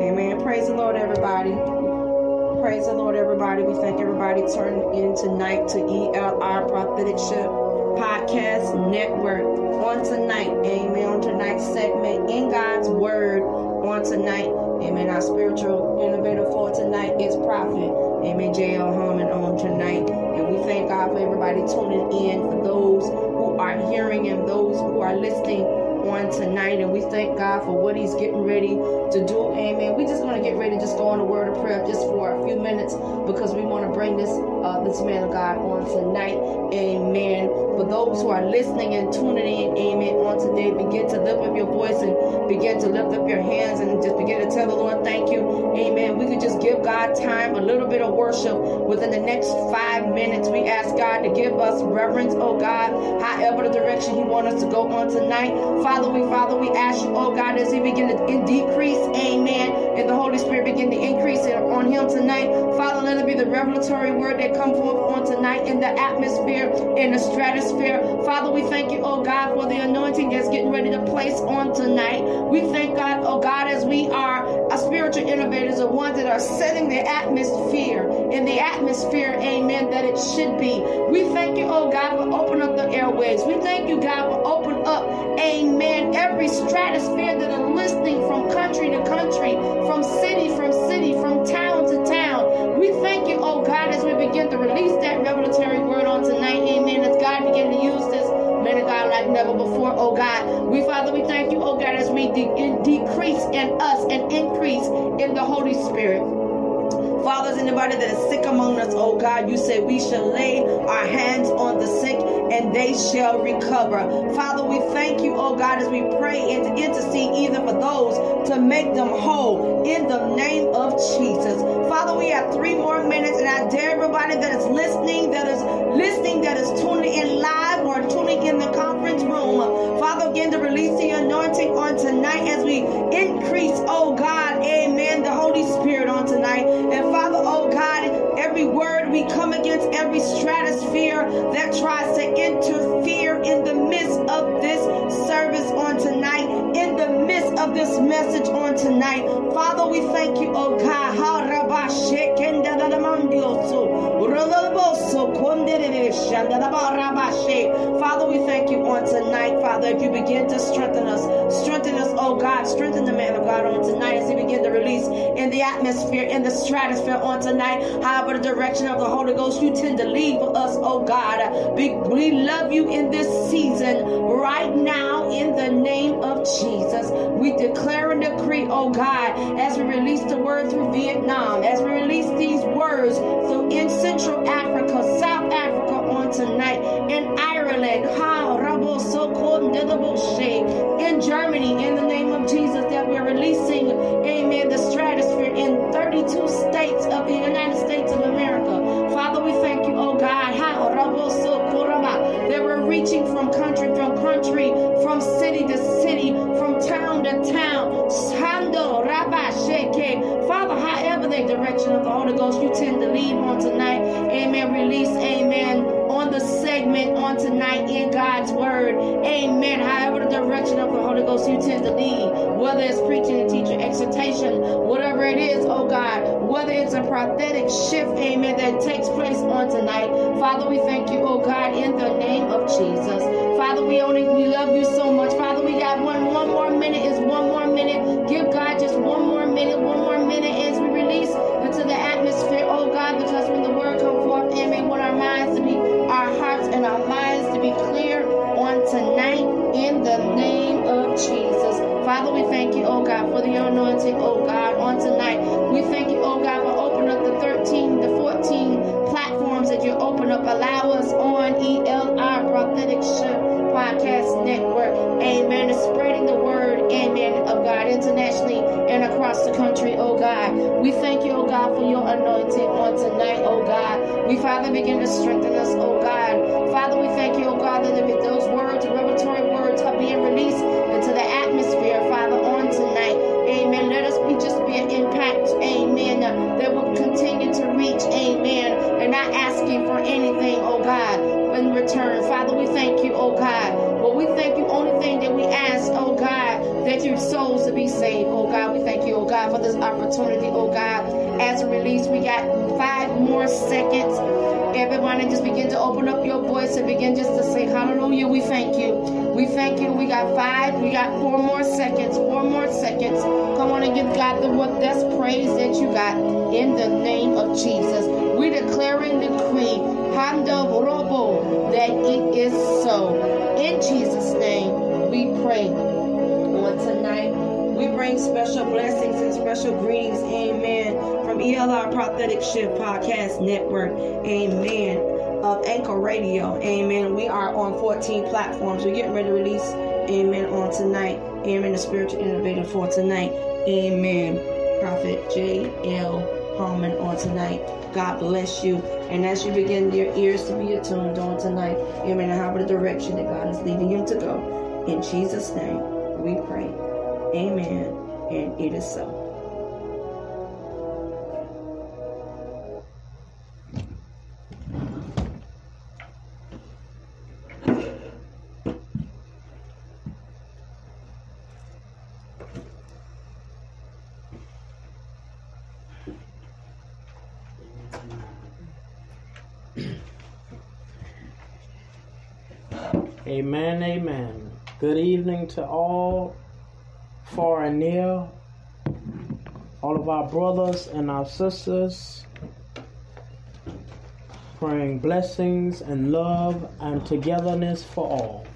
Amen. Praise the Lord, everybody. Praise the Lord, everybody. We thank everybody turning in tonight to ELR Prophetic Shift Podcast Network on tonight. Amen. On tonight's segment, In God's Word on tonight. Amen. Our spiritual innovator for tonight is Prophet. Amen. J.L. Harmon on tonight. And we thank God for everybody tuning in, for those who are hearing and those who are listening on tonight. And we thank God for what He's getting ready to do. Amen. We just want to get ready to just go on a word of prayer just for a few minutes because we want to bring this uh, this man of God on tonight. Amen. For those who are listening and tuning in, amen, on today, begin to lift up your voice and begin to lift up your hands and just begin to tell the Lord, thank you. Amen. We could just give God time, a little bit of worship within the next five minutes. We ask God to give us reverence, oh God, however the direction He wants us to go on tonight. Father, we Father, we ask you, oh God, as He begin to decrease, amen, and the Holy Spirit begin to increase on Him tonight. Father, let it be the revelatory word that come forth on tonight in the atmosphere, in the stratosphere. Father, we thank you, oh God, for the anointing that's getting ready to place on tonight. We thank God, oh God, as we are a spiritual innovators, the ones that are setting the atmosphere in the atmosphere, amen, that it should be. We thank you, oh God, for opening up the airways. We thank you, God, for opening up, amen, every stratosphere that are listening from country to country, from city, from city, from town to town. We thank you, oh God, as we begin to release that revelatory word on tonight, amen, as God begin to use this man of God like never before, oh God. We, Father, we thank you, oh God, as we de- decrease in us and increase in the Holy Spirit. Fathers, anybody that is sick among us, oh God, you say we shall lay our hands on the sick and they shall recover. Father, we thank you, oh God, as we pray and to intercede even for those to make them whole in the name of Jesus. Father, we have three more minutes, and I dare everybody that is listening, that is listening, that is tuning in live or tuning in the conference room. Father, again to release the anointing on tonight as we increase, oh God, amen, the Holy Spirit on tonight. And Father, oh God, every word we come against every stratosphere that tries to interfere in the midst of this service on tonight, in the midst of this message on tonight. Father, we thank you, oh God. Father, we thank you on tonight, Father, if you begin to strengthen us. Strengthen us, oh God. Strengthen the man of God on tonight as he begin to release in the atmosphere, in the stratosphere on tonight. However, the direction of the Holy Ghost, you tend to leave us, oh God. We, we love you in this season right now in the name of Jesus. We declare and decree, oh God, as we release the word through Vietnam, as we release these words through in Central Africa, South Africa on tonight, in Ireland, in Germany, in the name of Jesus, that we're releasing, amen, the stratosphere in 32 states of the United States of America. Father, we thank you, oh God, that we're reaching from country from city to city, from town to town. Father, however the direction of the Holy Ghost you tend to lead on tonight, amen, release, amen, on the segment on tonight in God's word. Amen. However, the direction of the Holy Ghost you tend to lead, whether it's preaching and teaching, exhortation, whatever it is, oh God, whether it's a prophetic shift, amen, that takes place on tonight. Father, we thank you, oh God, in the name of Jesus. Father, we only we love you so much. Father, we got one one more minute is one more minute. Give God just one more minute, one more minute as we release into the atmosphere, oh God, because when the word comes forth, amen, want our minds to be, our hearts and our minds to be clear on tonight in the name of Jesus. Father, we thank you, oh God, for the anointing, oh God, on tonight. We thank We, Father, begin to strengthen us, oh God. Father, we thank you, oh God, that those words, revelatory words, are being released into the atmosphere, Father, on tonight. Amen. Let us be just be an impact, amen, that will continue to reach, amen, and not asking for anything, oh God, in return. Father, we thank you, oh God. Well, we thank you. Only thing that we ask, oh God, that your souls to be saved, oh God. We thank you, oh God, for this opportunity, oh God. As a release, we got seconds. Everybody just begin to open up your voice and begin just to say hallelujah. We thank you. We thank you. We got five. We got four more seconds. Four more seconds. Come on and give God the what that's praise that you got in the name of Jesus. We declare and decree Hando Robo that it is so. In Jesus' name we pray. On tonight, we bring special blessings and special greetings, amen, ELR Prophetic Shift Podcast Network, amen, of Anchor Radio, amen. We are on 14 platforms. We're getting ready to release, amen, on tonight, amen, the spiritual innovator for tonight, amen. Prophet J.L. Harmon on tonight. God bless you. And as you begin your ears to be attuned on tonight, amen, and however the direction that God is leading you to go, in Jesus' name we pray. Amen. And it is so. Good evening to all, far and near, all of our brothers and our sisters. Praying blessings and love and togetherness for all.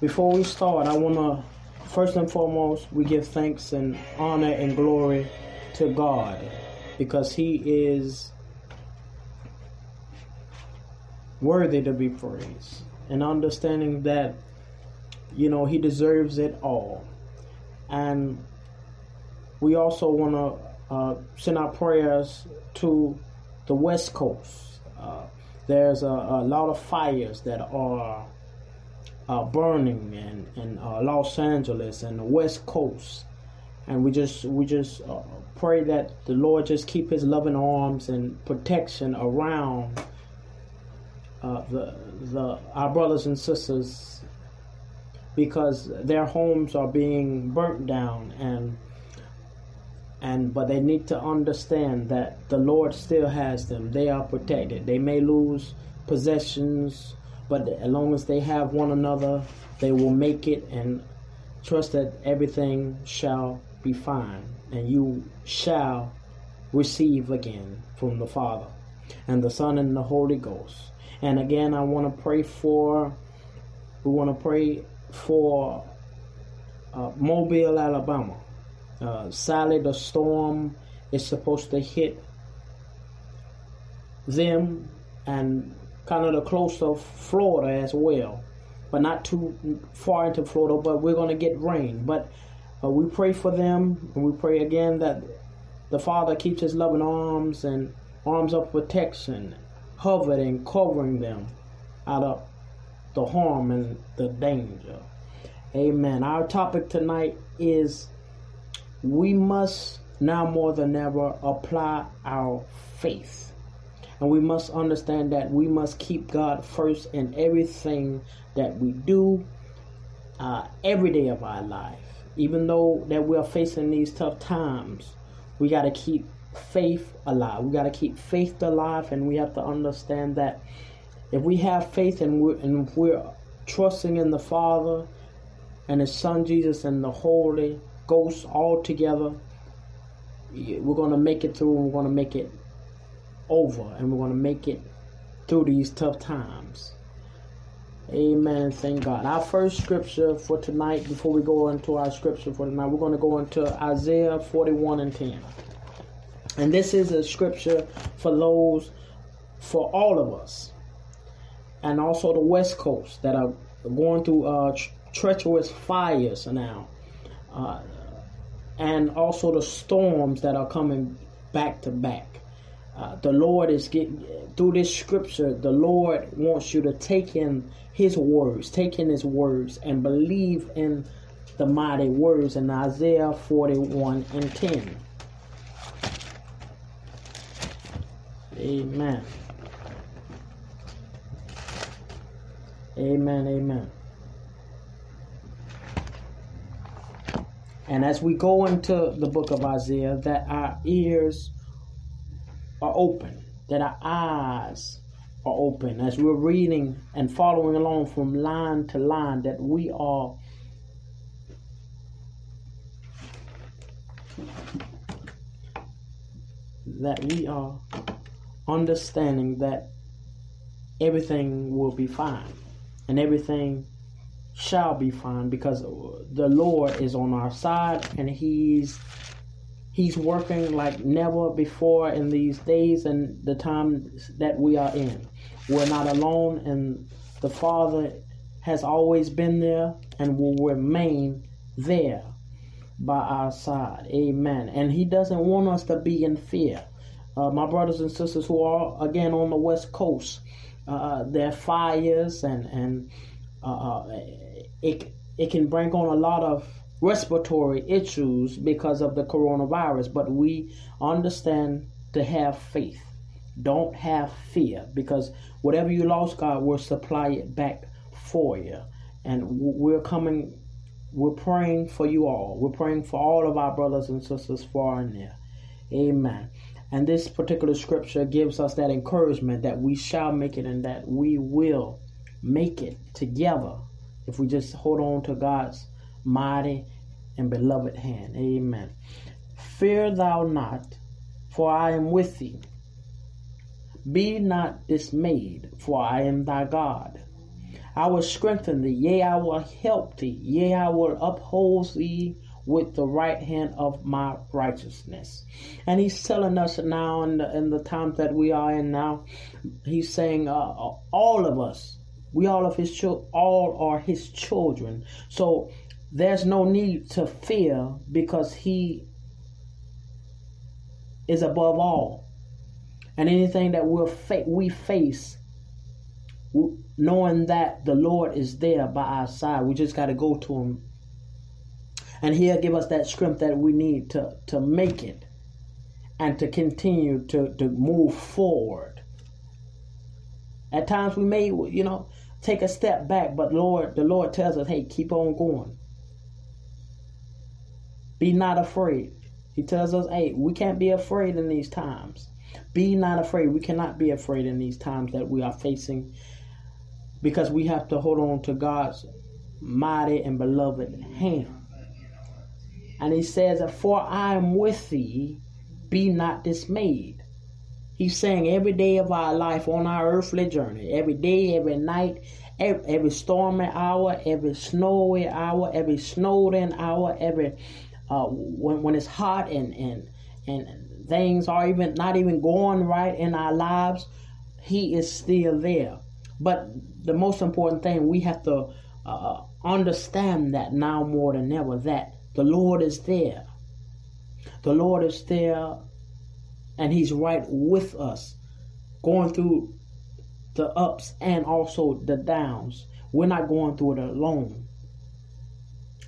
Before we start, I want to, first and foremost, we give thanks and honor and glory to God because He is worthy to be praised and understanding that you know he deserves it all. And we also want to uh, send our prayers to the west coast. Uh, there's a, a, lot of fires that are uh, burning in, in uh, los angeles and the west coast. And we just we just uh, pray that the lord just keep his loving arms and protection around uh, the the our brothers and sisters because their homes are being burnt down and and but they need to understand that the Lord still has them. They are protected. They may lose possessions, but as long as they have one another, they will make it and trust that everything shall be fine and you shall receive again from the Father and the Son and the Holy Ghost. And again, I want to pray for, we want to pray for uh, Mobile, Alabama. Uh, Sally, the storm is supposed to hit them and kind of the close of Florida as well, but not too far into Florida. But we're going to get rain. But uh, we pray for them, and we pray again that the Father keeps His loving arms and arms of protection covered and covering them out of the harm and the danger. Amen. Our topic tonight is we must now more than ever apply our faith. And we must understand that we must keep God first in everything that we do uh, every day of our life. Even though that we are facing these tough times, we got to keep faith alive. We got to keep faith alive, and we have to understand that if we have faith and we're, and we're trusting in the Father and His Son Jesus and the Holy Ghost all together, we're going to make it through and we're going to make it over and we're going to make it through these tough times. Amen. Thank God. Our first scripture for tonight, before we go into our scripture for tonight, we're going to go into Isaiah 41 and 10. And this is a scripture for those, for all of us, and also the West Coast that are going through uh, treacherous fires now, uh, and also the storms that are coming back to back. Uh, the Lord is getting through this scripture. The Lord wants you to take in His words, take in His words, and believe in the mighty words in Isaiah 41 and 10. Amen. Amen. Amen. And as we go into the book of Isaiah, that our ears are open, that our eyes are open, as we're reading and following along from line to line, that we are that we are understanding that everything will be fine and everything shall be fine because the Lord is on our side and he's he's working like never before in these days and the time that we are in. We're not alone and the Father has always been there and will remain there by our side. Amen. And he doesn't want us to be in fear. Uh, my brothers and sisters who are again on the west coast, uh, there are fires and and uh, uh it it can bring on a lot of respiratory issues because of the coronavirus. But we understand to have faith. Don't have fear because whatever you lost, God will supply it back for you. And we're coming, we're praying for you all. We're praying for all of our brothers and sisters far and near. Amen. And this particular scripture gives us that encouragement that we shall make it and that we will make it together if we just hold on to God's mighty and beloved hand. Amen. Fear thou not, for I am with thee. Be not dismayed, for I am thy God. I will strengthen thee, yea, I will help thee, yea, I will uphold thee with the right hand of my righteousness. And he's telling us now in the, in the times that we are in now, he's saying uh, all of us, we all of his children, all are his children. So there's no need to fear because he is above all. And anything that we'll fa- we face, knowing that the Lord is there by our side, we just got to go to him and He'll give us that strength that we need to, to make it and to continue to, to move forward. At times we may, you know, take a step back, but Lord, the Lord tells us, hey, keep on going. Be not afraid. He tells us, hey, we can't be afraid in these times. Be not afraid. We cannot be afraid in these times that we are facing because we have to hold on to God's mighty and beloved hand. And he says, For I am with thee, be not dismayed. He's saying every day of our life on our earthly journey, every day, every night, every, stormy hour, every snowy hour, every snowed in hour, every uh, when when it's hot and and and things are even not even going right in our lives, He is still there. But the most important thing we have to uh, understand that now more than ever that the Lord is there. The Lord is there and He's right with us, going through the ups and also the downs. We're not going through it alone.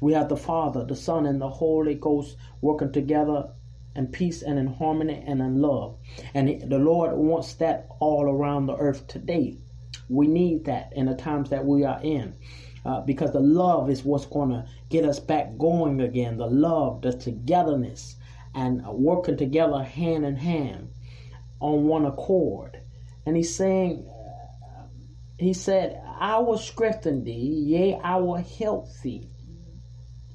We have the Father, the Son, and the Holy Ghost working together in peace and in harmony and in love. And the Lord wants that all around the earth today. We need that in the times that we are in uh, because the love is what's going to get us back going again. The love, the togetherness, and working together hand in hand on one accord. And he's saying, he said, I will strengthen thee, yea, I will help thee.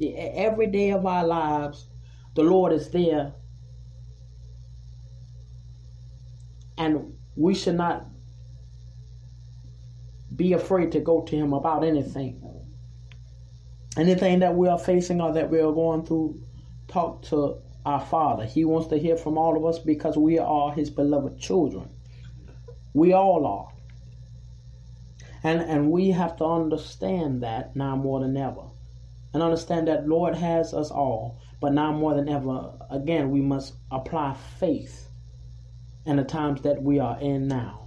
Every day of our lives, the Lord is there. And we should not be afraid to go to Him about anything. Anything that we are facing or that we are going through, talk to our Father. He wants to hear from all of us because we are His beloved children. We all are. And, and we have to understand that now more than ever. And understand that Lord has us all. But now more than ever, again, we must apply faith in the times that we are in now.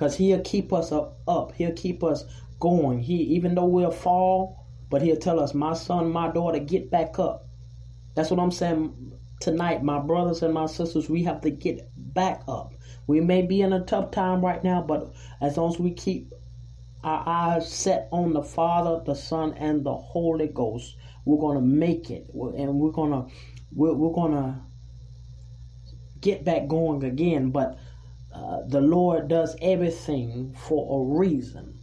Because he'll keep us up. He'll keep us going. He even though we'll fall, but he'll tell us, my son, my daughter, get back up. That's what I'm saying tonight, my brothers and my sisters, we have to get back up. We may be in a tough time right now, but as long as we keep our eyes set on the Father, the Son, and the Holy Ghost, we're to make it, and we're to we're, we're to get back going again. But uh, the Lord does everything for a reason.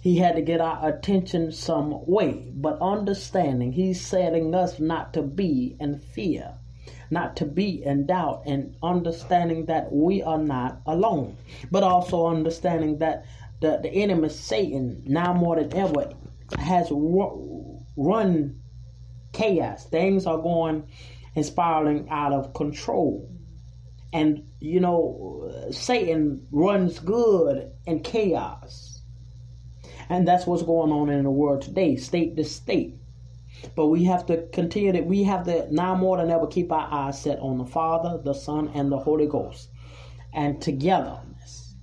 He had to get our attention some way, but understanding, He's setting us not to be in fear, not to be in doubt, and understanding that we are not alone, but also understanding that the, the enemy Satan now more than ever has run chaos. Things are going and spiraling out of control. And, you know, Satan runs good in chaos. And that's what's going on in the world today, state to state. But we have to continue that we have to now more than ever keep our eyes set on the Father, the Son, and the Holy Ghost. And togetherness.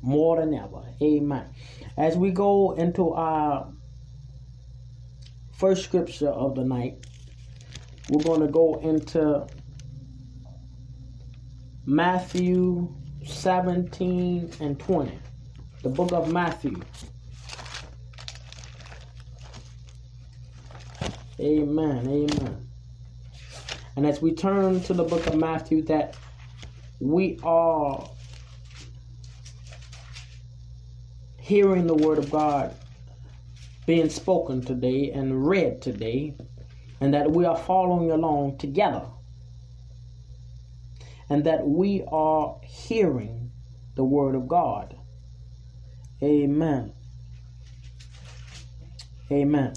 More than ever. Amen. As we go into our first scripture of the night, we're going to go into Matthew 17 and 20. The book of Matthew. Amen. Amen. And as we turn to the book of Matthew, that we are hearing the word of God being spoken today and read today, and that we are following along together, and that we are hearing the Word of God. Amen. Amen.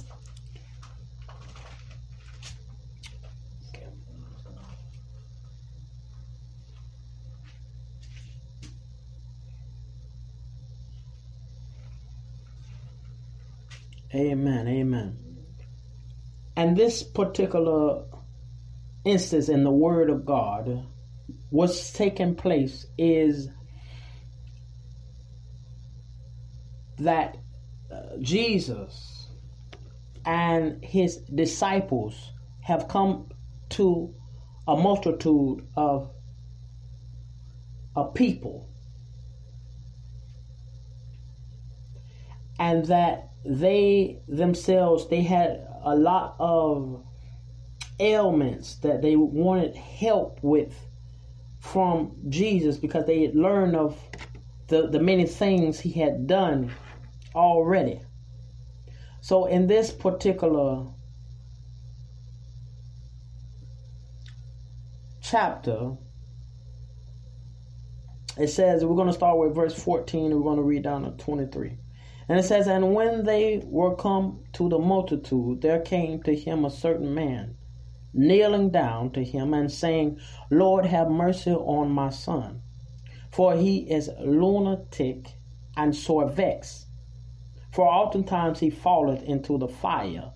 Amen. Amen. And this particular instance in the Word of God, what's taking place is that uh, Jesus and his disciples have come to a multitude of, a people. And that they themselves they had a lot of ailments that they wanted help with from Jesus because they had learned of the, the many things he had done already. So in this particular chapter, it says we're going to start with verse 14 and we're going to read down to 23. And it says, And when they were come to the multitude, there came to him a certain man, kneeling down to him and saying, Lord, have mercy on my son, for he is lunatic and sore vexed. For oftentimes he falleth into the fire,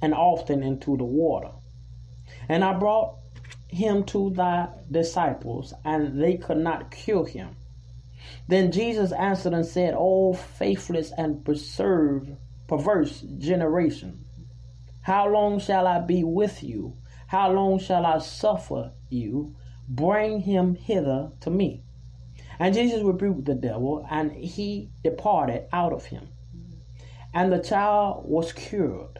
and often into the water. And I brought him to thy disciples, and they could not cure him. Then Jesus answered and said, O faithless and perverse generation, how long shall I be with you? How long shall I suffer you? Bring him hither to me. And Jesus rebuked the devil, and he departed out of him. And the child was cured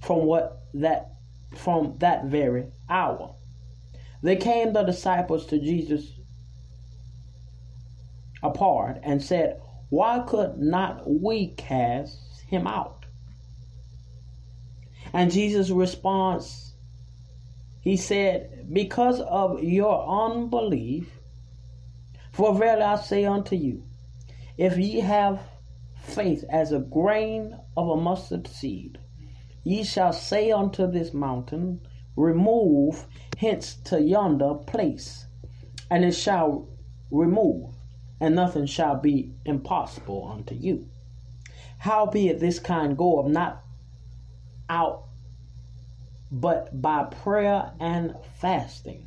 from what that from that very hour. They came the disciples to Jesus apart and said, Why could not we cast him out? And Jesus' response, he said, Because of your unbelief, for verily I say unto you, if ye have faith as a grain of a mustard seed, ye shall say unto this mountain, Remove hence to yonder place, and it shall remove, and nothing shall be impossible unto you. Howbeit this kind go of not out but by prayer and fasting.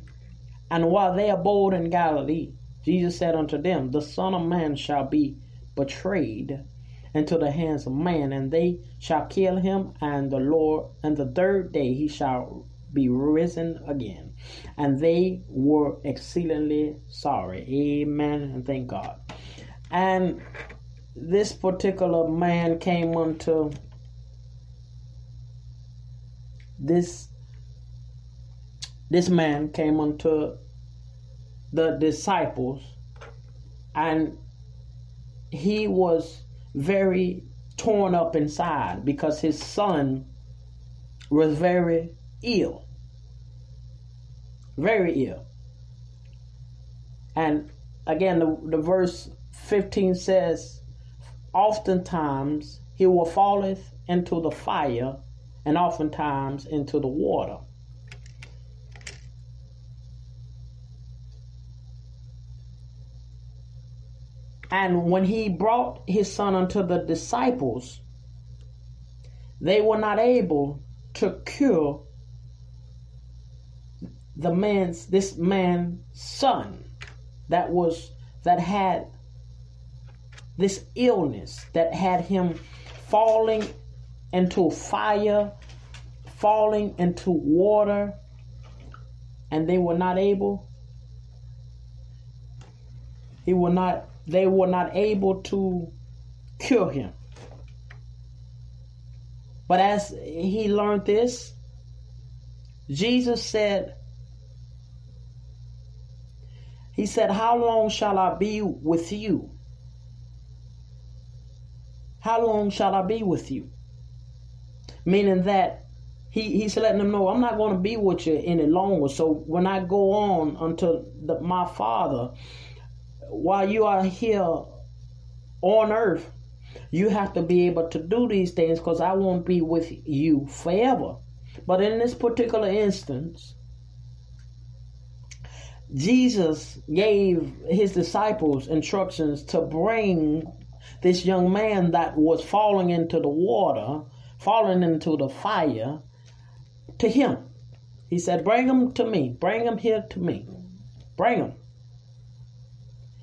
And while they abode in Galilee, Jesus said unto them, The Son of Man shall be betrayed into the hands of man, and they shall kill him, and the Lord, and the third day he shall be risen again. And they were exceedingly sorry. Amen. And thank God. And this particular man came unto this this man came unto the disciples and he was very torn up inside because his son was very ill very ill. And again the, the verse 15 says oftentimes he will falleth into the fire and oftentimes into the water. And when he brought his son unto the disciples, they were not able to cure the man's this man's son that was that had this illness that had him falling into fire, falling into water, and they were not able. He were not. They were not able to cure him. But as he learned this, Jesus said, He said, How long shall I be with you? How long shall I be with you? Meaning that he, he's letting them know, I'm not going to be with you any longer. So when I go on unto the, my Father, while you are here on earth, you have to be able to do these things because I won't be with you forever. But in this particular instance, Jesus gave his disciples instructions to bring this young man that was falling into the water, falling into the fire, to him. He said, Bring him to me. Bring him here to me. Bring him.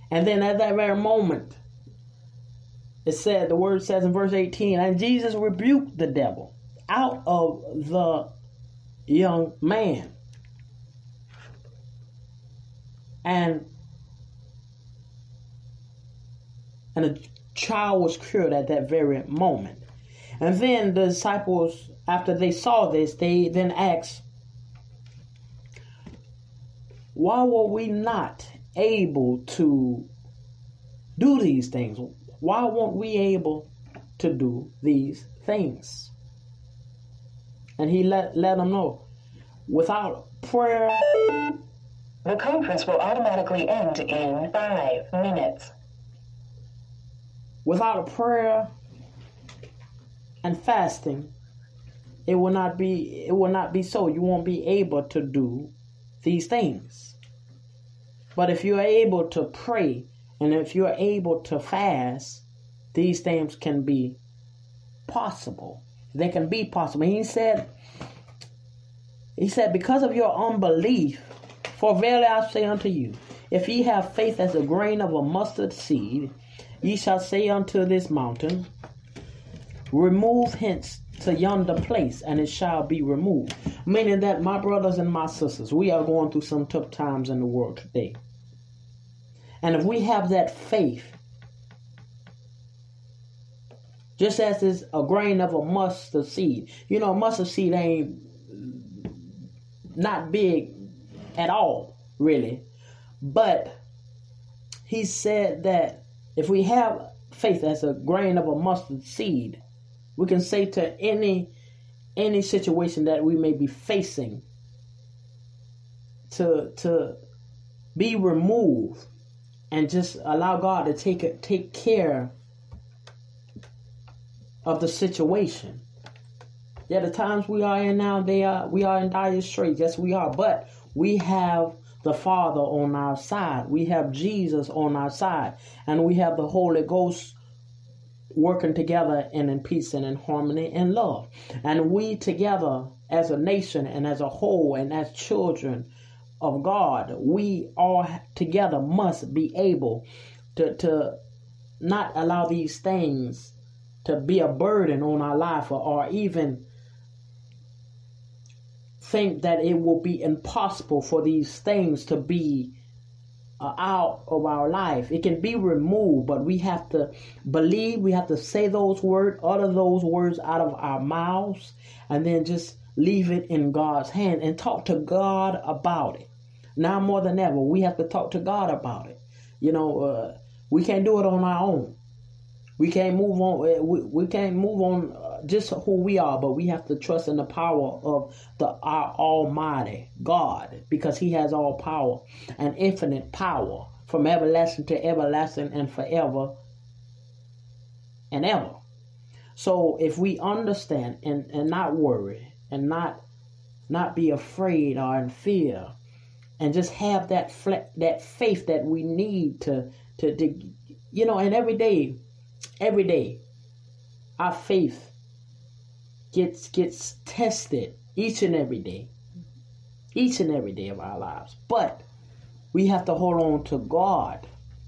And then at that very moment, it said, the word says in verse 18, and Jesus rebuked the devil out of the young man. And and a child was cured at that very moment. And then the disciples, after they saw this, they then asked, Why were we not able to do these things? Why weren't we able to do these things? And he let, let them know without prayer. The conference will automatically end in five minutes without a prayer and fasting, it will not be it will not be so. You won't be able to do these things. But if you are able to pray and if you're able to fast, these things can be possible. They can be possible. He said, He said, because of your unbelief, for verily I say unto you, if ye have faith as a grain of a mustard seed, Ye shall say unto this mountain, Remove hence to yonder place, and it shall be removed. Meaning that, my brothers and my sisters, we are going through some tough times in the world today. And if we have that faith, just as is a grain of a mustard seed, you know, mustard seed ain't not big at all, really. But he said that if we have faith as a grain of a mustard seed, we can say to any any situation that we may be facing to to be removed and just allow God to take it take care of the situation. Yeah, the times we are in now, they are we are in dire straits. Yes, we are, but we have the Father on our side. We have Jesus on our side. And we have the Holy Ghost working together and in peace and in harmony and love. And we together as a nation and as a whole and as children of God, we all together must be able to, to not allow these things to be a burden on our life or, or even think that it will be impossible for these things to be uh, out of our life. It can be removed, but we have to believe, we have to say those words, utter those words out of our mouths, and then just leave it in God's hand and talk to God about it. Now more than ever, we have to talk to God about it. You know, uh, we can't do it on our own. We can't move on. Uh, we, we can't move on uh, just who we are, but we have to trust in the power of the our Almighty God because He has all power and infinite power from everlasting to everlasting and forever and ever. So if we understand and, and not worry and not not be afraid or in fear and just have that that faith that we need to, to to you know and every day every day our faith gets gets tested each and every day. Each and every day of our lives. But we have to hold on to god.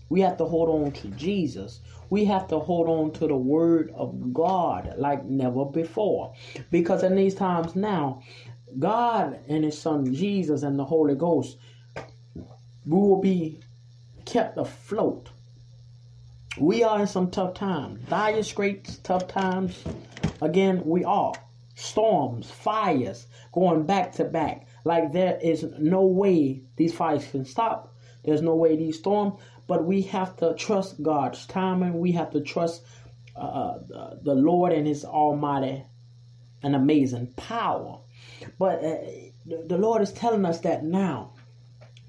We have to hold on to jesus. We have to hold on to the word of god like never before. Because in these times now god and his son jesus and the holy ghost we will be kept afloat. We are in some tough times. Dire straits, tough times. Again, we are. Storms, fires, going back to back. Like there is no way these fires can stop. There's no way these storms. But we have to trust God's timing. We have to trust uh, the Lord and His almighty and amazing power. But uh, the Lord is telling us that now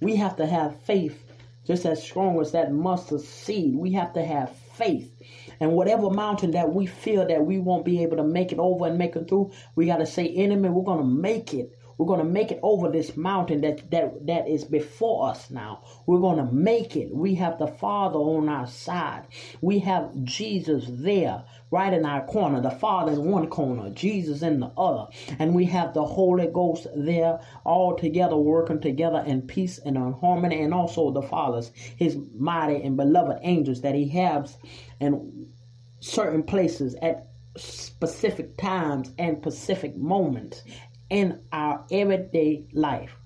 we have to have faith just as strong as that mustard seed. We have to have faith. And whatever mountain that we feel that we won't be able to make it over and make it through, we got to say, enemy, we're going to make it. We're going to make it over this mountain that, that, that is before us now. We're going to make it. We have the Father on our side. We have Jesus there right in our corner. The Father in one corner, Jesus in the other. And we have the Holy Ghost there all together working together in peace and in harmony. And also the Father's, his mighty and beloved angels that he has in certain places at specific times and specific moments in our everyday life.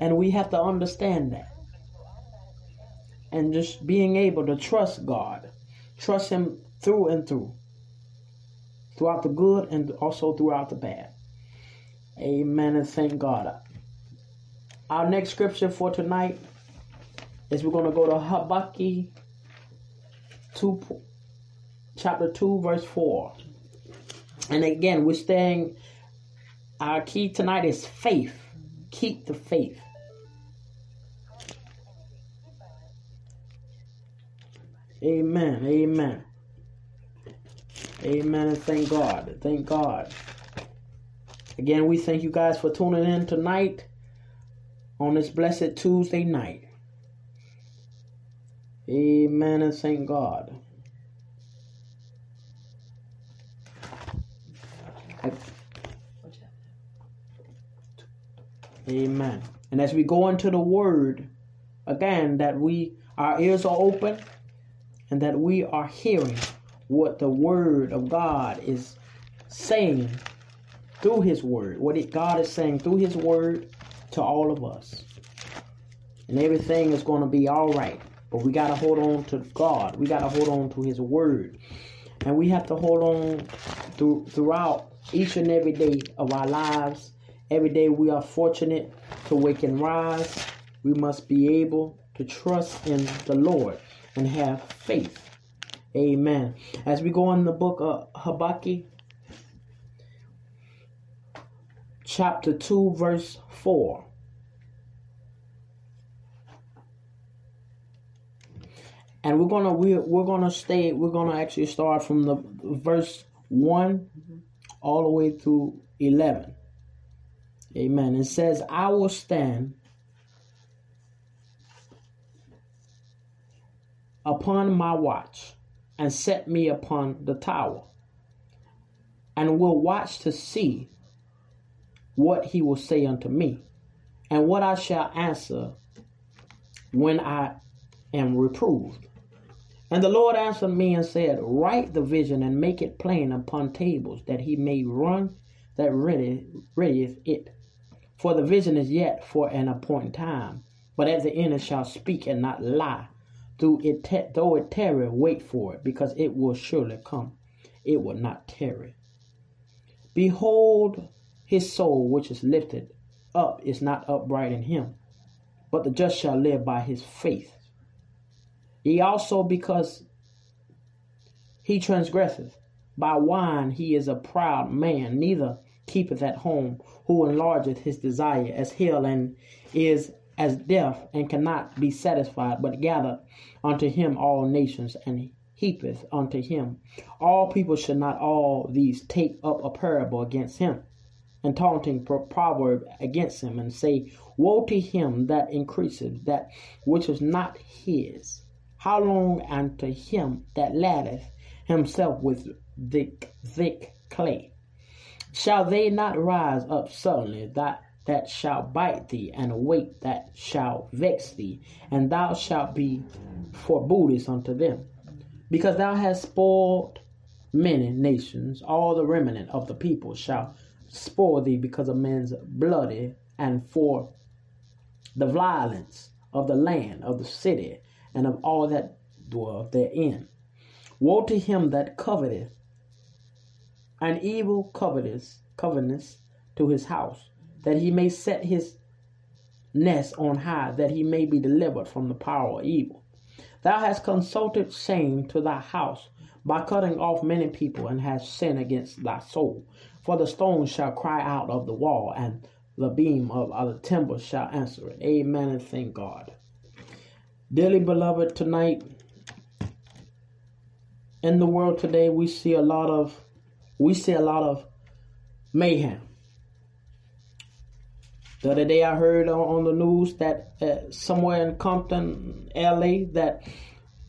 And we have to understand that. And just being able to trust God, trust Him through and through, throughout the good and also throughout the bad. Amen and thank God. Our next scripture for tonight is we're going to go to Habakkuk 2, chapter 2, verse 4. And again, we're staying our key tonight is faith. Keep the faith. Amen. Amen. Amen. And thank God. Thank God. Again, we thank you guys for tuning in tonight on this blessed Tuesday night. Amen. And thank God. Amen. And as we go into the word, again, that we our ears are open and that we are hearing what the word of God is saying through his word, what God is saying through his word to all of us. And everything is going to be all right. But we got to hold on to God. We got to hold on to his word. And we have to hold on through, throughout each and every day of our lives Every day we are fortunate to wake and rise. We must be able to trust in the Lord and have faith. Amen. As we go in the book of Habakkuk, chapter 2, verse 4. And we're gonna we're, we're gonna stay we're gonna actually start from the verse one mm-hmm. all the way through eleven. Amen. It says, I will stand upon my watch and set me upon the tower and will watch to see what he will say unto me and what I shall answer when I am reproved. And the Lord answered me and said, Write the vision and make it plain upon tables, that he may run that ready readieth it. For the vision is yet for an appointed time, but at the end it shall speak and not lie. Though it, te- though it tarry, wait for it, because it will surely come. It will not tarry. Behold, his soul which is lifted up is not upright in him, but the just shall live by his faith. He also, because he transgresseth, by wine he is a proud man, neither keepeth at home, who enlargeth his desire as hell, and is as death and cannot be satisfied, but gather unto him all nations, and heapeth unto him. All people should not all these take up a parable against him, and taunting proverb against him, and say, Woe to him that increaseth that which is not his. How long unto him that laddeth himself with thick, thick clay? Shall they not rise up suddenly that that shall bite thee, and await that shall vex thee, and thou shalt be forebodest unto them? Because thou hast spoiled many nations, all the remnant of the people shall spoil thee because of men's bloody, and for the violence of the land, of the city, and of all that dwell therein. Woe to him that coveteth, an evil covetous, covetousness to his house, that he may set his nest on high, that he may be delivered from the power of evil. Thou hast consulted shame to thy house by cutting off many people, and hast sinned against thy soul. For the stone shall cry out of the wall, and the beam of, of the timber shall answer it. Amen and thank God. Dearly beloved, tonight in the world today, we see a lot of we see a lot of mayhem. The other day, I heard on, on the news that uh, somewhere in Compton, LA, that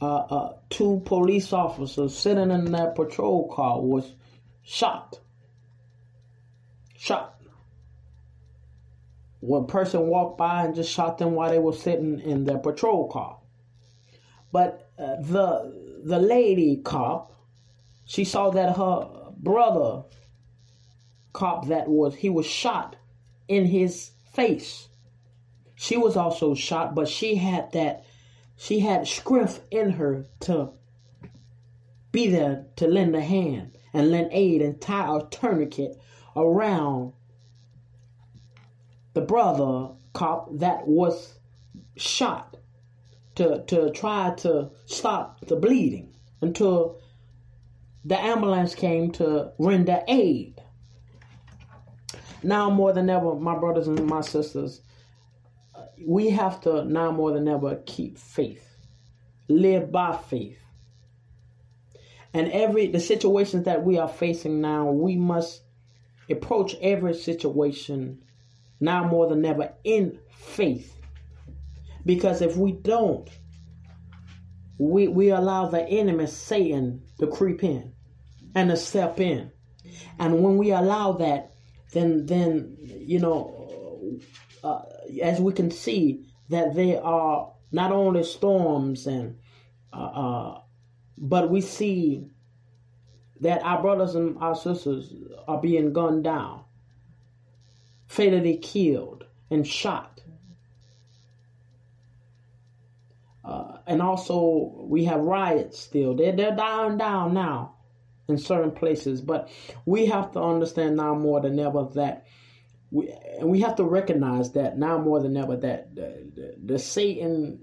uh, uh, two police officers sitting in their patrol car was shot. Shot. One person walked by and just shot them while they were sitting in their patrol car. But uh, the the lady cop, she saw that her brother cop that was he was shot in his face. She was also shot, but she had that she had strength in her to be there to lend a hand and lend aid and tie a tourniquet around the brother cop that was shot to to try to stop the bleeding until the ambulance came to render aid. Now more than ever, my brothers and my sisters, we have to now more than ever keep faith, live by faith. And every the situations that we are facing now, we must approach every situation now more than ever in faith. Because if we don't, we, we allow the enemy, Satan, to creep in and to step in. And when we allow that, then, then you know, uh, as we can see, that there are not only storms and, uh, uh, but we see that our brothers and our sisters are being gunned down, fatally killed, and shot. Uh, and also, we have riots still. They're, they're dying down now in certain places. But we have to understand now more than ever that we, and we have to recognize that now more than ever that the, the, the Satan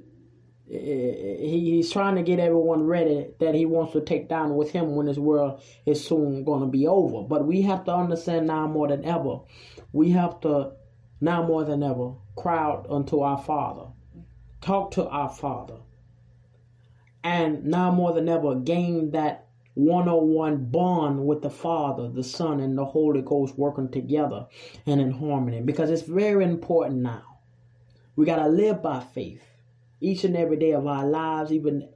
eh, eh, he, he's trying to get everyone ready that he wants to take down with him when this world is soon going to be over. But we have to understand now more than ever, we have to now more than ever cry out unto our Father, talk to our Father, and now more than ever gain that 101 bond with the Father, the Son, and the Holy Ghost working together and in harmony. Because it's very important now. We got to live by faith. Each and every day of our lives, even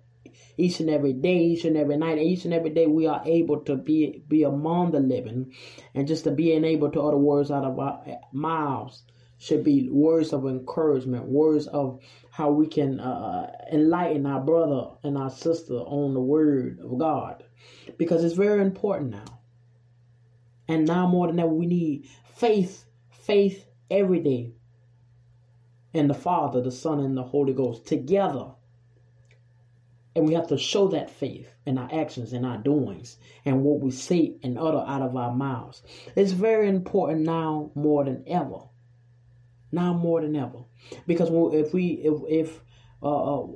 each and every day, each and every night, each and every day, we are able to be be among the living, and just to being able to utter words out of our mouths should be words of encouragement, words of how we can uh, enlighten our brother and our sister on the word of God, because it's very important now. And now more than ever, we need faith, faith every day and the Father, the Son, and the Holy Ghost together. And we have to show that faith in our actions and our doings and what we say and utter out of our mouths. It's very important now more than ever. Now more than ever, because if we if if uh, uh,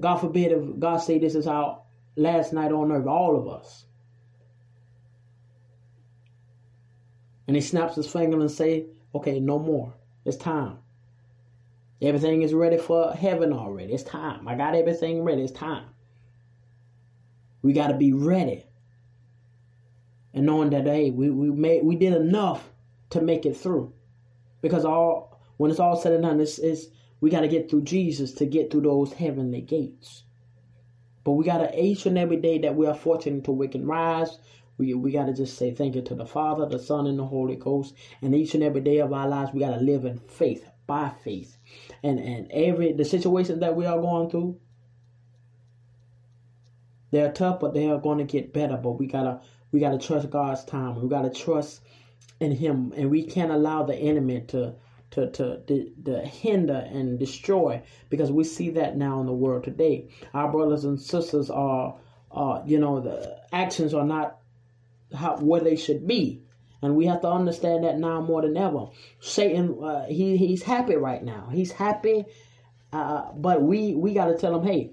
God forbid if God say this is our last night on earth, all of us, and He snaps His finger and say, "Okay, no more. It's time." Everything is ready for heaven already. It's time. I got everything ready. It's time. We got to be ready. And knowing that hey, we, we made we did enough to make it through. Because all when it's all said and done, it's, it's we got to get through Jesus to get through those heavenly gates. But we got to each and every day that we are fortunate to wake and rise. We, we got to just say thank you to the Father, the Son, and the Holy Ghost. And each and every day of our lives, we got to live in faith, by faith and and every the situations that we are going through they're tough but they are going to get better but we gotta we gotta trust god's time we gotta trust in him and we can't allow the enemy to to, to, to, to hinder and destroy because we see that now in the world today our brothers and sisters are uh, you know the actions are not how where they should be and we have to understand that now more than ever. Satan, uh, he he's happy right now. He's happy, uh, but we we got to tell him, hey,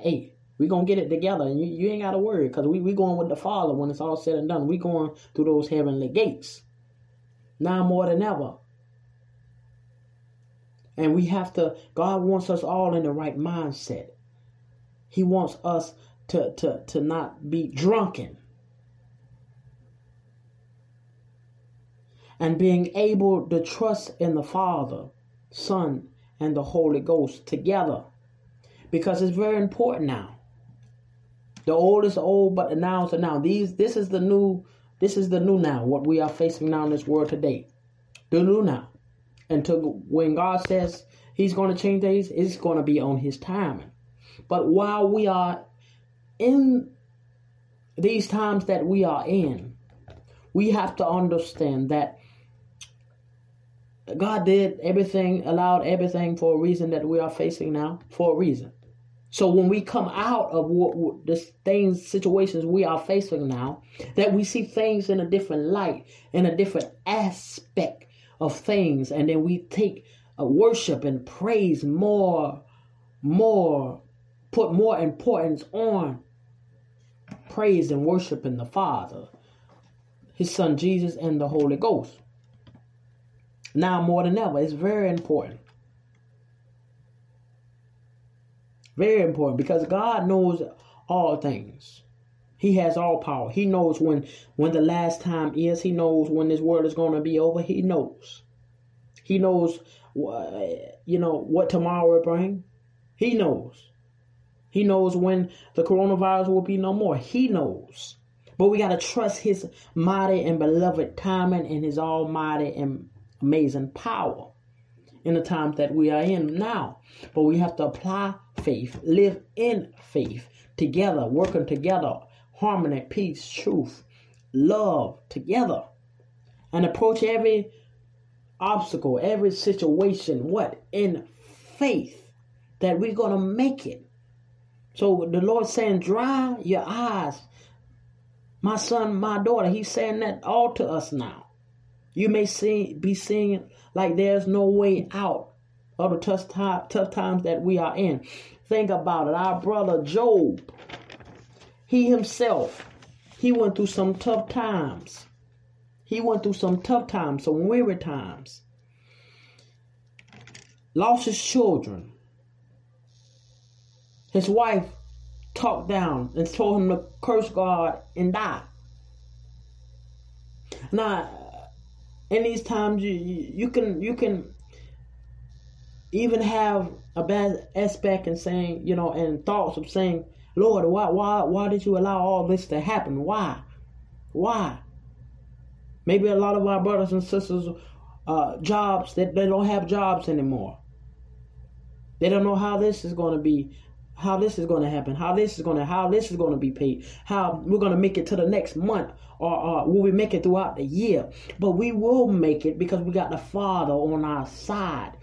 hey, we gonna get it together, and you, you ain't got to worry, cause we we going with the Father when it's all said and done. We going through those heavenly gates now more than ever. And we have to. God wants us all in the right mindset. He wants us to to to not be drunken. and being able to trust in the Father, Son, and the Holy Ghost together. Because it's very important now. The old is old, but the now is the now. These this is the new this is the new now, what we are facing now in this world today. The new now. And to when God says He's going to change things, it's going to be on His timing. But while we are in these times that we are in, we have to understand that God did everything, allowed everything for a reason that we are facing now, for a reason. So when we come out of what, what the things, situations we are facing now, that we see things in a different light, in a different aspect of things, and then we take a worship and praise more, more, put more importance on praise and worship in the Father, His Son Jesus, and the Holy Ghost now more than ever. It's very important. Very important because God knows all things. He has all power. He knows when when the last time is. He knows when this world is going to be over. He knows. He knows, uh, you know, what tomorrow will bring. He knows. He knows when the coronavirus will be no more. He knows. But we got to trust His mighty and beloved timing and His almighty and amazing power in the times that we are in now. But we have to apply faith, live in faith together, working together, harmony, peace, truth, love together, and approach every obstacle, every situation, what? In faith that we're going to make it. So the Lord saying, dry your eyes. My son, my daughter, he's saying that all to us now. You may see, be seeing like there's no way out of the tough, time, tough times that we are in. Think about it. Our brother Job, he himself, he went through some tough times. He went through some tough times, some weary times. Lost his children. His wife talked down and told him to curse God and die. Now, in these times you, you can you can even have a bad aspect and saying you know and thoughts of saying lord why why why did you allow all this to happen? Why? Why? Maybe a lot of our brothers and sisters uh, jobs that they, they don't have jobs anymore. They don't know how this is going to be how this is going to happen, how this is going to, how this is going to be paid, how we're going to make it to the next month, or, will we make it throughout the year? But we will make it because we got the Father on our side.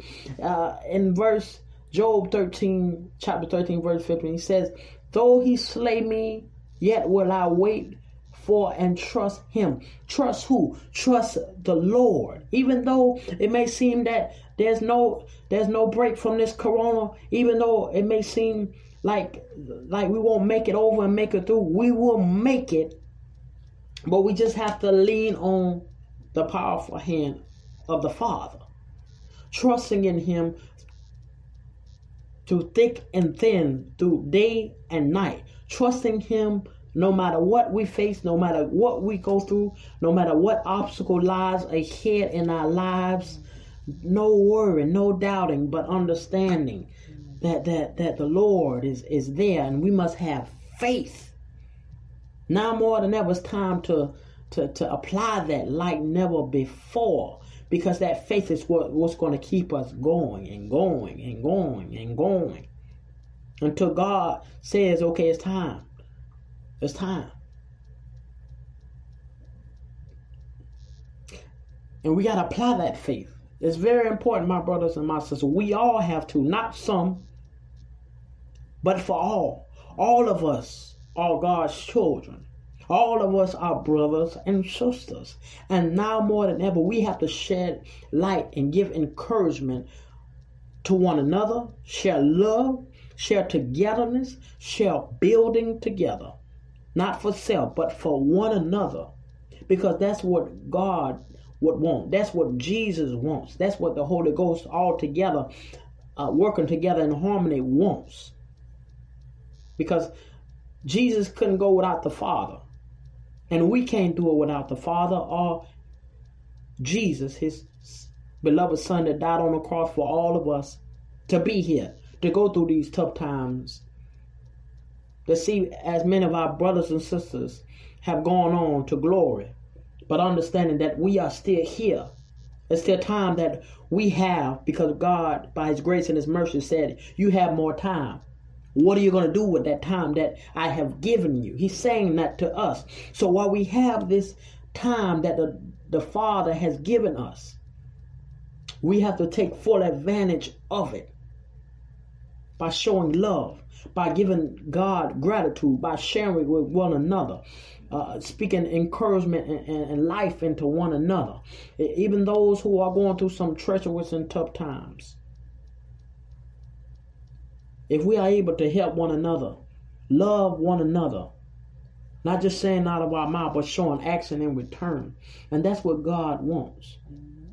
Uh, in verse Job 13, chapter 13, verse 15, he says, Though he slay me, yet will I wait for and trust him. Trust who? Trust the Lord. Even though it may seem that there's no there's no break from this corona, even though it may seem like like we won't make it over and make it through, we will make it. But we just have to lean on the powerful hand of the Father. Trusting in him through thick and thin, through day and night. Trusting him no matter what we face, no matter what we go through, no matter what obstacle lies ahead in our lives, no worry, no doubting, but understanding that that that the Lord is is there, and we must have faith. Now more than ever, it's time to to to apply that like never before, because that faith is what what's going to keep us going and going and going and going until God says, "Okay, it's time." It's time. And we got to apply that faith. It's very important, my brothers and my sisters. We all have to, not some, but for all. All of us are God's children. All of us are brothers and sisters. And now more than ever, we have to shed light and give encouragement to one another, share love, share togetherness, share building together not for self, but for one another. Because that's what God would want. That's what Jesus wants. That's what the Holy Ghost all together, uh, working together in harmony, wants. Because Jesus couldn't go without the Father. And we can't do it without the Father or Jesus, his beloved Son that died on the cross for all of us to be here, to go through these tough times to see as many of our brothers and sisters have gone on to glory, but understanding that we are still here. It's still time that we have because God, by His grace and His mercy, said, You have more time. What are you going to do with that time that I have given you? He's saying that to us. So while we have this time that the, the Father has given us, we have to take full advantage of it by showing love, by giving God gratitude, by sharing with one another, uh, speaking encouragement and, and, and, life into one another, even those who are going through some treacherous and tough times. If we are able to help one another, love one another, not just saying out of our mouth, but showing action in return. And that's what God wants. Mm-hmm.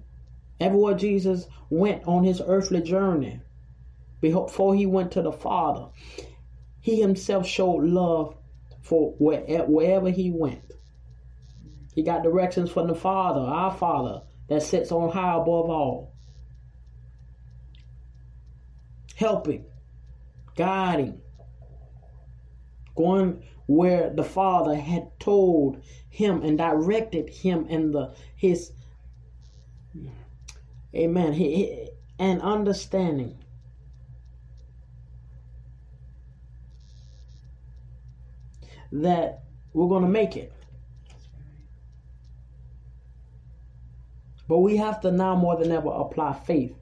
Everywhere Jesus went on his earthly journey, before he went to the Father, he himself showed love for wherever he went. He got directions from the Father, our Father, that sits on high above all. Helping, guiding, going where the Father had told him and directed him in the his Amen. He, and understanding that we're going to make it. But we have to now more than ever apply faith.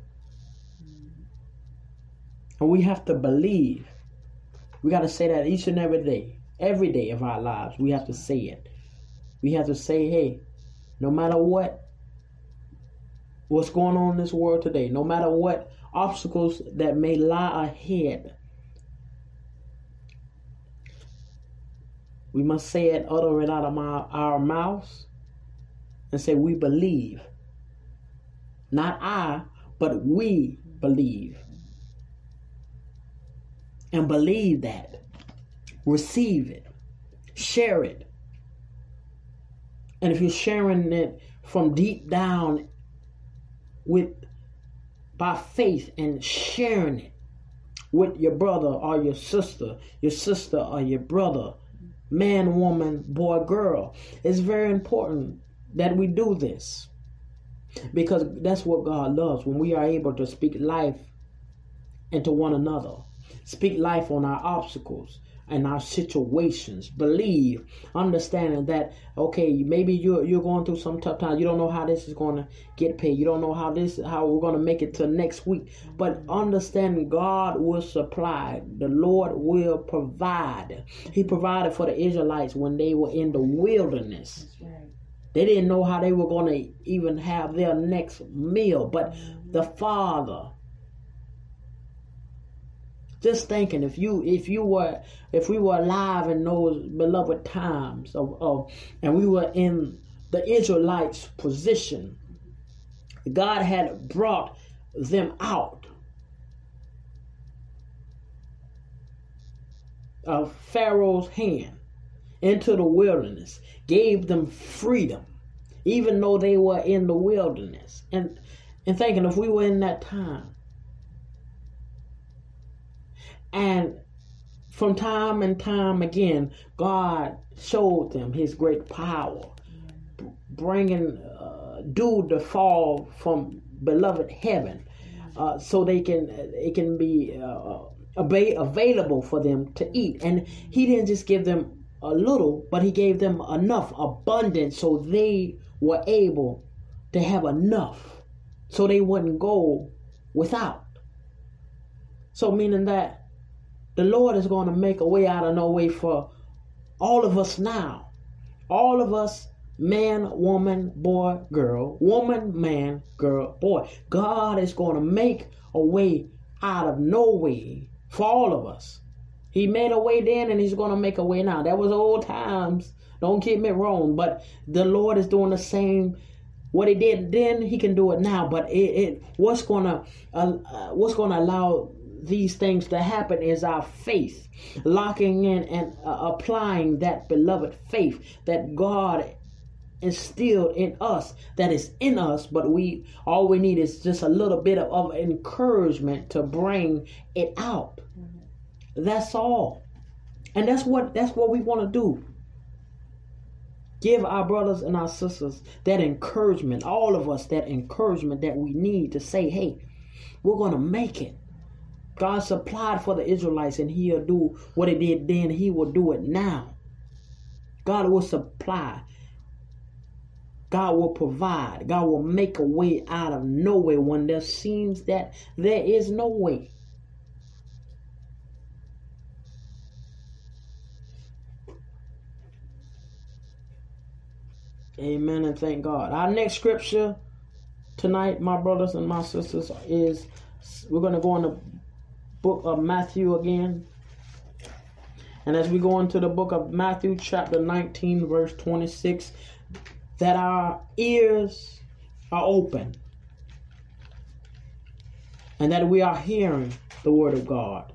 And we have to believe. We got to say that each and every day. Every day of our lives, we have to say it. We have to say, hey, no matter what, what's going on in this world today, no matter what obstacles that may lie ahead, We must say it, utter it out of my, our mouths, and say, We believe. Not I, but we believe. And believe that. Receive it. Share it. And if you're sharing it from deep down with by faith and sharing it with your brother or your sister, your sister or your brother, man, woman, boy, girl. It's very important that we do this because that's what God loves when we are able to speak life into one another, Speak life on our obstacles and our situations. Believe, understanding that okay, maybe you're you're going through some tough times. You don't know how this is going to get paid. You don't know how this how we're going to make it to next week. But understanding God will supply. The Lord will provide. He provided for the Israelites when they were in the wilderness. They didn't know how they were going to even have their next meal, but the Father just thinking if you if you were if we were alive in those beloved times of, of and we were in the Israelites position, God had brought them out of Pharaoh's hand into the wilderness, gave them freedom, even though they were in the wilderness. And and thinking if we were in that time, and from time and time again, God showed them His great power, bringing uh, dew to fall from beloved heaven, uh, so they can it can be uh, available for them to eat. And He didn't just give them a little, but He gave them enough, abundance, so they were able to have enough, so they wouldn't go without. So meaning that the Lord is going to make a way out of no way for all of us now. All of us, man, woman, boy, girl, woman, man, girl, boy. God is going to make a way out of no way for all of us. He made a way then and he's going to make a way now. That was old times. Don't get me wrong, but the Lord is doing the same what he did then he can do it now but it, it what's gonna uh, uh, what's gonna allow these things to happen is our faith, locking in and uh, applying that beloved faith that God instilled in us that is in us but we all we need is just a little bit of, of encouragement to bring it out. Mm-hmm. that's all. And that's what that's what we want to do. Give our brothers and our sisters that encouragement all of us that encouragement that we need to say hey we're going to make it God supplied for the Israelites and he'll do what he did then, he will do it now. God will supply. God will provide. God will make a way out of no way when there seems that there is no way. Amen and thank God. Our next scripture tonight, my brothers and my sisters, is we're going to go into book of Matthew again. And as we go into the book of Matthew, chapter 19, verse 26, that our ears are open and that we are hearing the word of God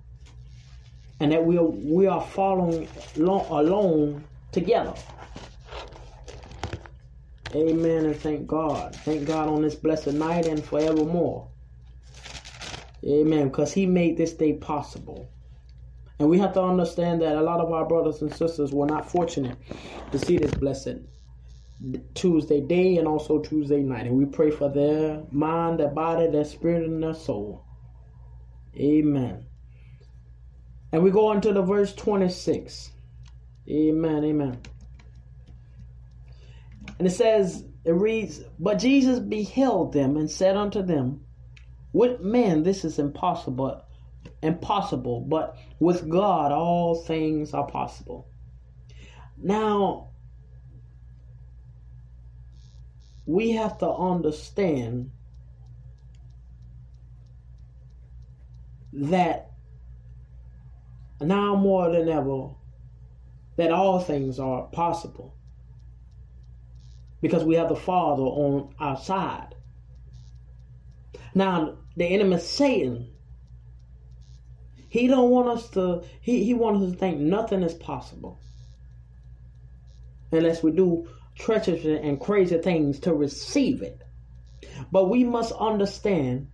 and that we are, we are following along together. Amen and thank God. Thank God on this blessed night and forevermore. Amen. Because He made this day possible. And we have to understand that a lot of our brothers and sisters were not fortunate to see this blessed Tuesday day and also Tuesday night. And we pray for their mind, their body, their spirit, and their soul. Amen. And we go on to the verse 26. Amen. Amen. And it says, it reads, But Jesus beheld them and said unto them, with man, this is impossible, impossible, but with God, all things are possible. Now, we have to understand that now more than ever, that all things are possible because we have the Father on our side. Now, the enemy Satan, he don't want us to, he, he wants us to think nothing is possible. Unless we do treacherous and crazy things to receive it. But we must understand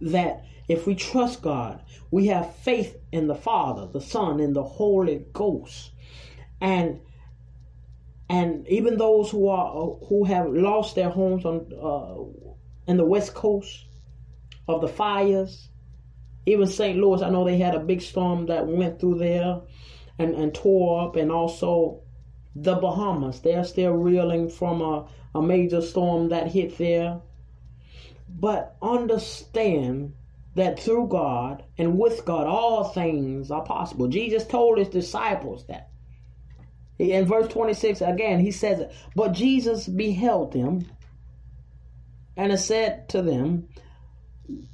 that if we trust God, we have faith in the Father, the Son, and the Holy Ghost. And and even those who are who have lost their homes on uh, in the west coast of the fires. Even St. Louis, I know they had a big storm that went through there and, and tore up, and also the Bahamas. They're still reeling from a, a major storm that hit there. But understand that through God and with God, all things are possible. Jesus told his disciples that. In verse 26, again, he says, But Jesus beheld them and said to them,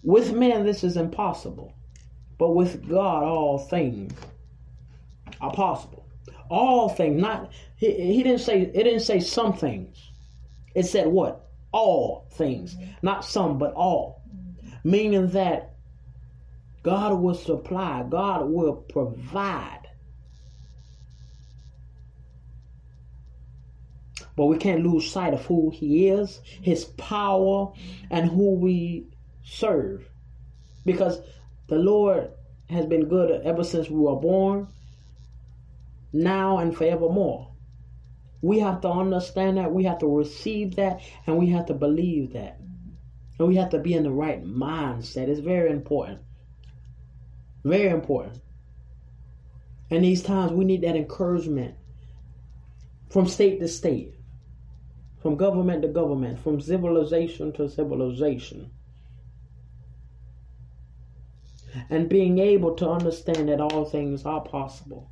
With men this is impossible, but with God all things are possible. All things, not he, he didn't say it didn't say some things. It said what? All things. Not some, but all. Meaning that God will supply, God will provide. But we can't lose sight of who He is, His power, and who we serve. Because the Lord has been good ever since we were born, now and forevermore. We have to understand that, we have to receive that, and we have to believe that. And we have to be in the right mindset. It's very important. Very important. And these times we need that encouragement from state to state, from government to government, from civilization to civilization. And being able to understand that all things are possible.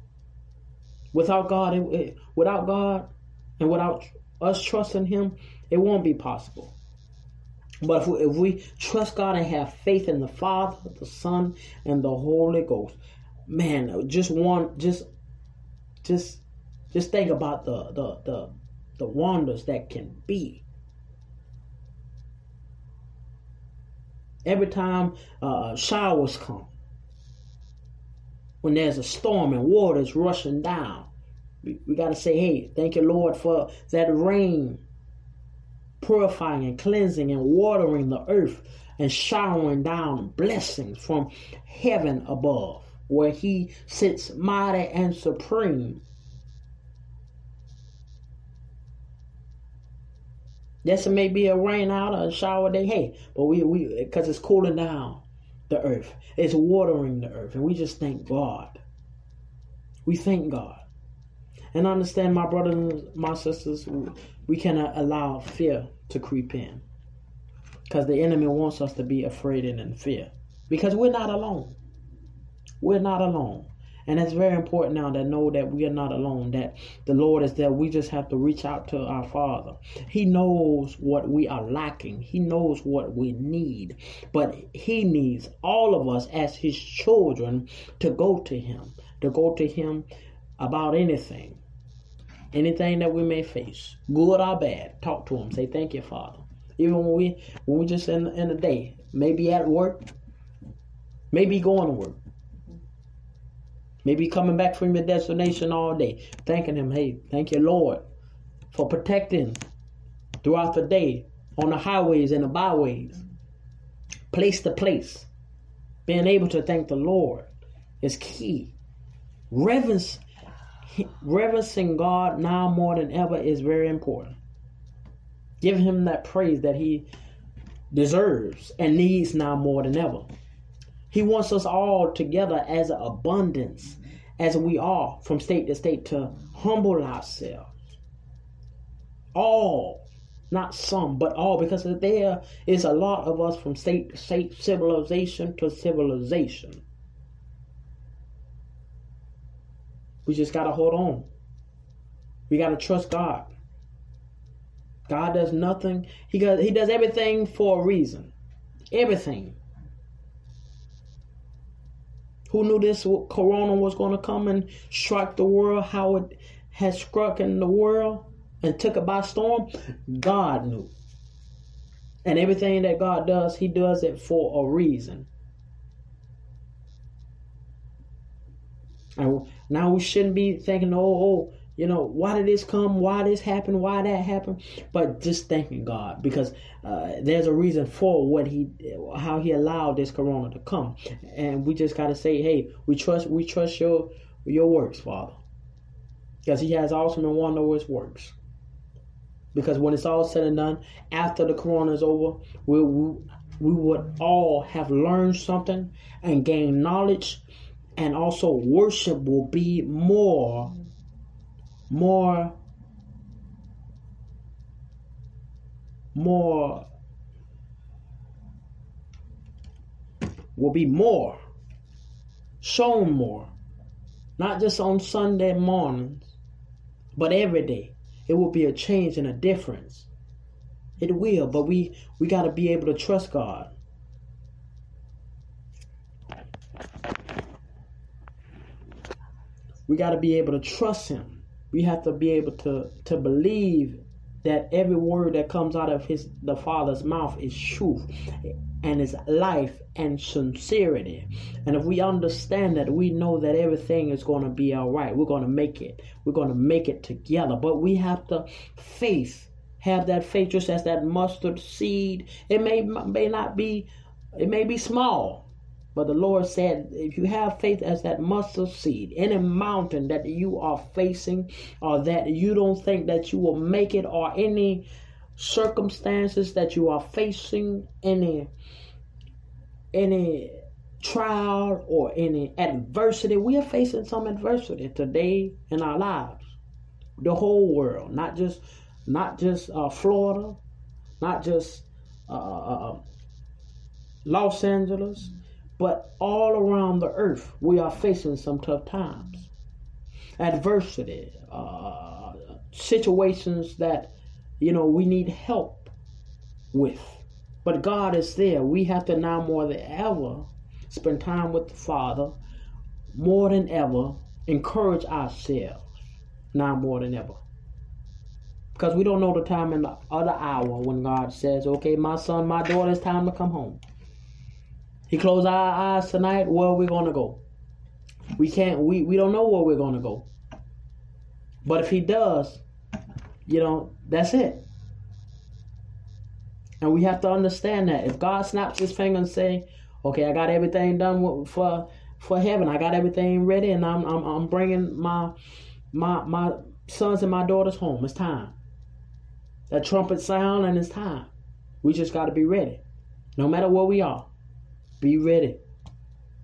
Without God, it, it, without God, and without us trusting Him, it won't be possible. But if we, if we trust God and have faith in the Father, the Son, and the Holy Ghost, man, just one, just, just, just think about the the the, the wonders that can be. Every time uh, showers come, when there's a storm and water is rushing down, we, we got to say, hey, thank you, Lord, for that rain purifying and cleansing and watering the earth and showering down blessings from heaven above, where He sits mighty and supreme. Yes, it may be a rain out or a shower day, hey, but we we because it's cooling down the earth, it's watering the earth, and we just thank God. We thank God. And I understand, my brothers and my sisters, we cannot allow fear to creep in. Because the enemy wants us to be afraid and in fear. Because we're not alone. We're not alone. And it's very important now to know that we are not alone, that the Lord is there. We just have to reach out to our Father. He knows what we are lacking, He knows what we need. But He needs all of us as His children to go to Him, to go to Him about anything anything that we may face, good or bad, talk to him. Say thank you, Father. Even when we when we just in in the day, maybe at work, maybe going to work, maybe coming back from your destination all day, thanking him. Hey, thank you, Lord, for protecting throughout the day on the highways and the byways, place to place. Being able to thank the Lord is key. Reverence reverencing God now more than ever is very important. Give him that praise that he deserves and needs now more than ever. He wants us all together as an abundance, as we are from state to state, to humble ourselves. All, not some, but all, because there is a lot of us from state to state, civilization to civilization. We just got to hold on. We got to trust God. God does nothing. He does, he does everything for a reason. Everything. Who knew this corona was going to come and strike the world how it has struck in the world and took it by storm? God knew. And everything that God does, He does it for a reason. And now we shouldn't be thinking, oh, oh, you know, why did this come? Why this happened? Why that happened? But just thanking God because uh, there's a reason for what he, how he allowed this corona to come, and we just gotta say, hey, we trust, we trust your your works, Father, because He has awesome and wondrous works. Because when it's all said and done, after the corona is over, we, we, we would all have learned something and gained knowledge, and also worship will be more, more, more, will be more, shown more, not just on Sunday mornings, but every day. It will be a change and a difference. It will, but we we got to be able to trust God. We got to be able to trust him. We have to be able to to believe that every word that comes out of his the Father's mouth is truth and is life and sincerity. And if we understand that, we know that everything is going to be all right. We're going to make it. We're going to make it together. But we have to faith, have that faith just as that mustard seed. It may may not be, it may be small. But the Lord said, if you have faith as that mustard seed, any mountain that you are facing or that you don't think that you will make it or any circumstances that you are facing, any any trial or any adversity. We are facing some adversity today in our lives. The whole world, not just not just uh, Florida, not just uh, uh, uh, Los Angeles, but all around the earth, we are facing some tough times, adversity, uh, situations that you know we need help with. But God is there. We have to now more than ever spend time with the Father, more than ever encourage ourselves, now more than ever. Because we don't know the time in the other hour when God says, okay, my son, my daughter, it's time to come home. He closed our eyes tonight, where we to go? We can't, we, we don't know where we're to go. But if he does, you know, that's it. And we have to understand that if God snaps his finger and say, "Okay, I got everything done for for heaven. I got everything ready, and I'm I'm, I'm bringing my my my sons and my daughters home. It's time." That trumpet sound, and it's time. We just got to be ready, no matter where we are. Be ready,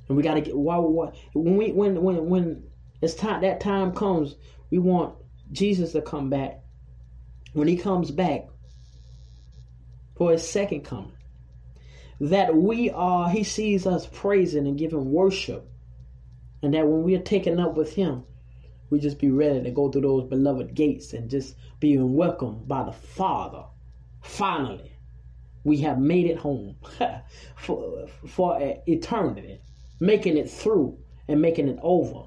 and we got to get why, why when we when when when it's time that time comes, we want Jesus to come back. When he comes back, for his second coming. That we are, he sees us praising and giving worship. And that when we are taken up with him, we just be ready to go through those beloved gates and just being welcomed by the Father. Finally, we have made it home for, for eternity, making it through and making it over.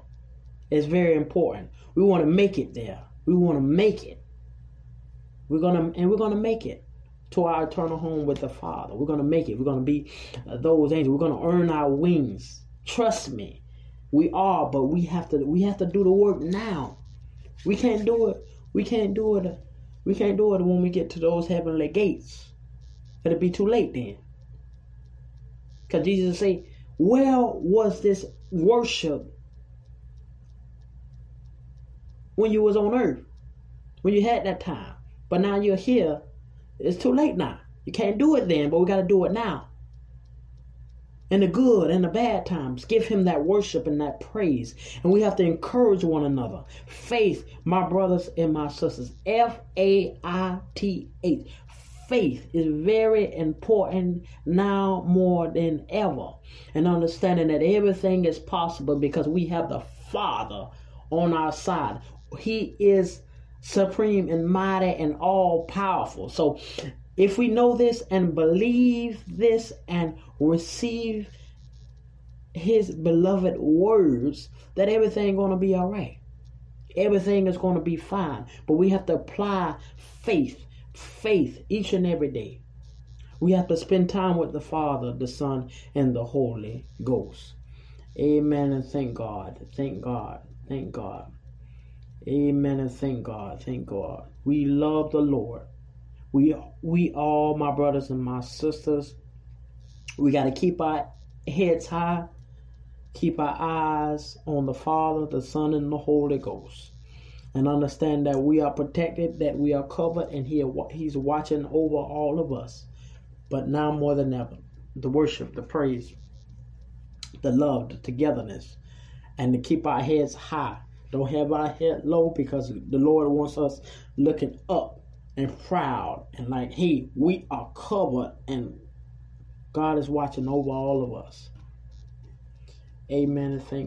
It's very important. We want to make it there. We want to make it. We're gonna and we're gonna make it to our eternal home with the Father. We're to make it. We're to be those angels. We're to earn our wings. Trust me. We are, but we have to we have to do the work now. We can't do it. We can't do it. We can't do it when we get to those heavenly gates. It'll be too late then. Because Jesus say, where was this worship when you was on earth? When you had that time. But now you're here it's too late now. You can't do it then, but we got to do it now. In the good and the bad times, give him that worship and that praise. And we have to encourage one another. Faith, my brothers and my sisters. F A I T H. Faith is very important now more than ever. And understanding that everything is possible because we have the Father on our side. He is supreme and mighty and all powerful. So if we know this and believe this and receive his beloved words, that everything going to be all right. Everything is going to be fine. But we have to apply faith, faith each and every day. We have to spend time with the Father, the Son, and the Holy Ghost. Amen and thank God. Thank God. Thank God. Amen and thank God. Thank God. We love the Lord. We we all, my brothers and my sisters, we got to keep our heads high, keep our eyes on the Father, the Son, and the Holy Ghost. And understand that we are protected, that we are covered, and he, He's watching over all of us. But now more than ever, the worship, the praise, the love, the togetherness, and to keep our heads high. Don't have our head low because the Lord wants us looking up and proud and like, hey, we are covered and God is watching over all of us. Amen and thank